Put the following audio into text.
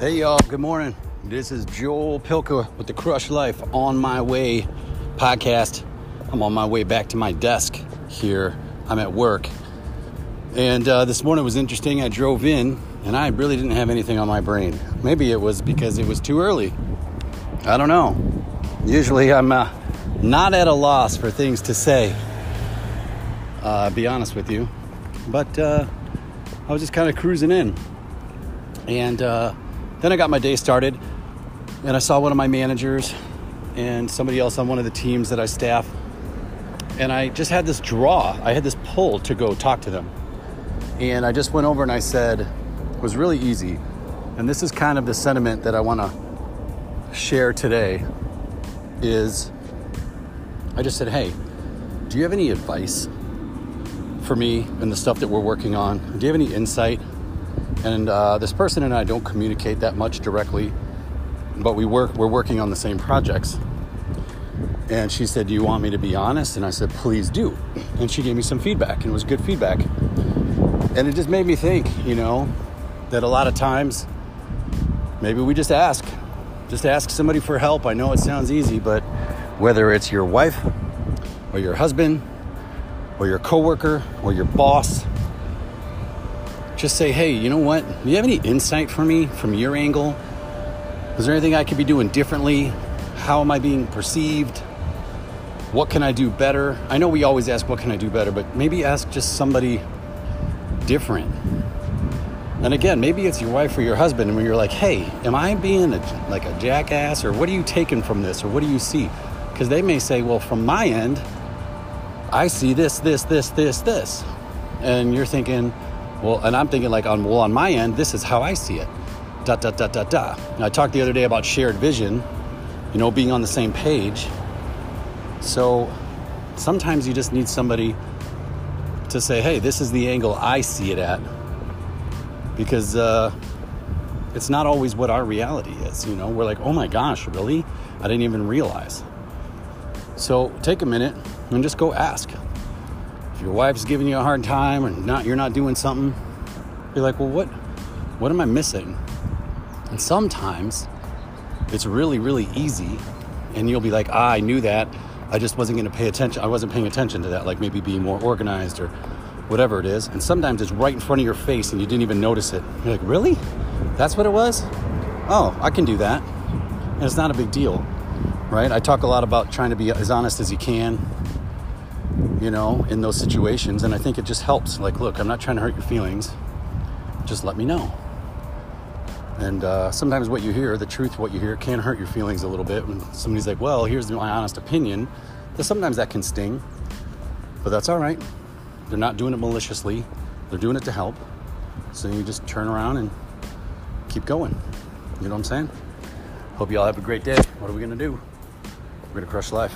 Hey y'all, good morning. This is Joel Pilka with the Crush Life on my way podcast. I'm on my way back to my desk here. I'm at work. And uh, this morning was interesting. I drove in and I really didn't have anything on my brain. Maybe it was because it was too early. I don't know. Usually I'm uh, not at a loss for things to say, uh, be honest with you. But uh, I was just kind of cruising in. And uh, then I got my day started, and I saw one of my managers and somebody else on one of the teams that I staff. And I just had this draw, I had this pull to go talk to them. And I just went over and I said, it was really easy. And this is kind of the sentiment that I want to share today is I just said, "Hey, do you have any advice for me and the stuff that we're working on? Do you have any insight and uh, this person and I don't communicate that much directly, but we work. We're working on the same projects. And she said, "Do you want me to be honest?" And I said, "Please do." And she gave me some feedback, and it was good feedback. And it just made me think, you know, that a lot of times maybe we just ask, just ask somebody for help. I know it sounds easy, but whether it's your wife or your husband or your coworker or your boss just say, hey, you know what? Do you have any insight for me from your angle? Is there anything I could be doing differently? How am I being perceived? What can I do better? I know we always ask, what can I do better? But maybe ask just somebody different. And again, maybe it's your wife or your husband, and when you're like, hey, am I being a, like a jackass? Or what are you taking from this? Or what do you see? Because they may say, well, from my end, I see this, this, this, this, this. And you're thinking, well, and I'm thinking like on well on my end, this is how I see it. Da da da da da. I talked the other day about shared vision, you know, being on the same page. So sometimes you just need somebody to say, hey, this is the angle I see it at. Because uh, it's not always what our reality is. You know, we're like, oh my gosh, really? I didn't even realize. So take a minute and just go ask. Your wife's giving you a hard time or not you're not doing something, you're like, well what what am I missing? And sometimes it's really, really easy and you'll be like, ah, I knew that. I just wasn't gonna pay attention. I wasn't paying attention to that, like maybe being more organized or whatever it is. And sometimes it's right in front of your face and you didn't even notice it. You're like, really? That's what it was? Oh, I can do that. And it's not a big deal, right? I talk a lot about trying to be as honest as you can, you know, in those situations. And I think it just helps. Like, look, I'm not trying to hurt your feelings. Just let me know. And uh, sometimes what you hear, the truth, what you hear, can hurt your feelings a little bit. When somebody's like, well, here's my honest opinion, then sometimes that can sting. But that's all right. They're not doing it maliciously, they're doing it to help. So you just turn around and keep going. You know what I'm saying? Hope you all have a great day. What are we going to do? We're going to crush life.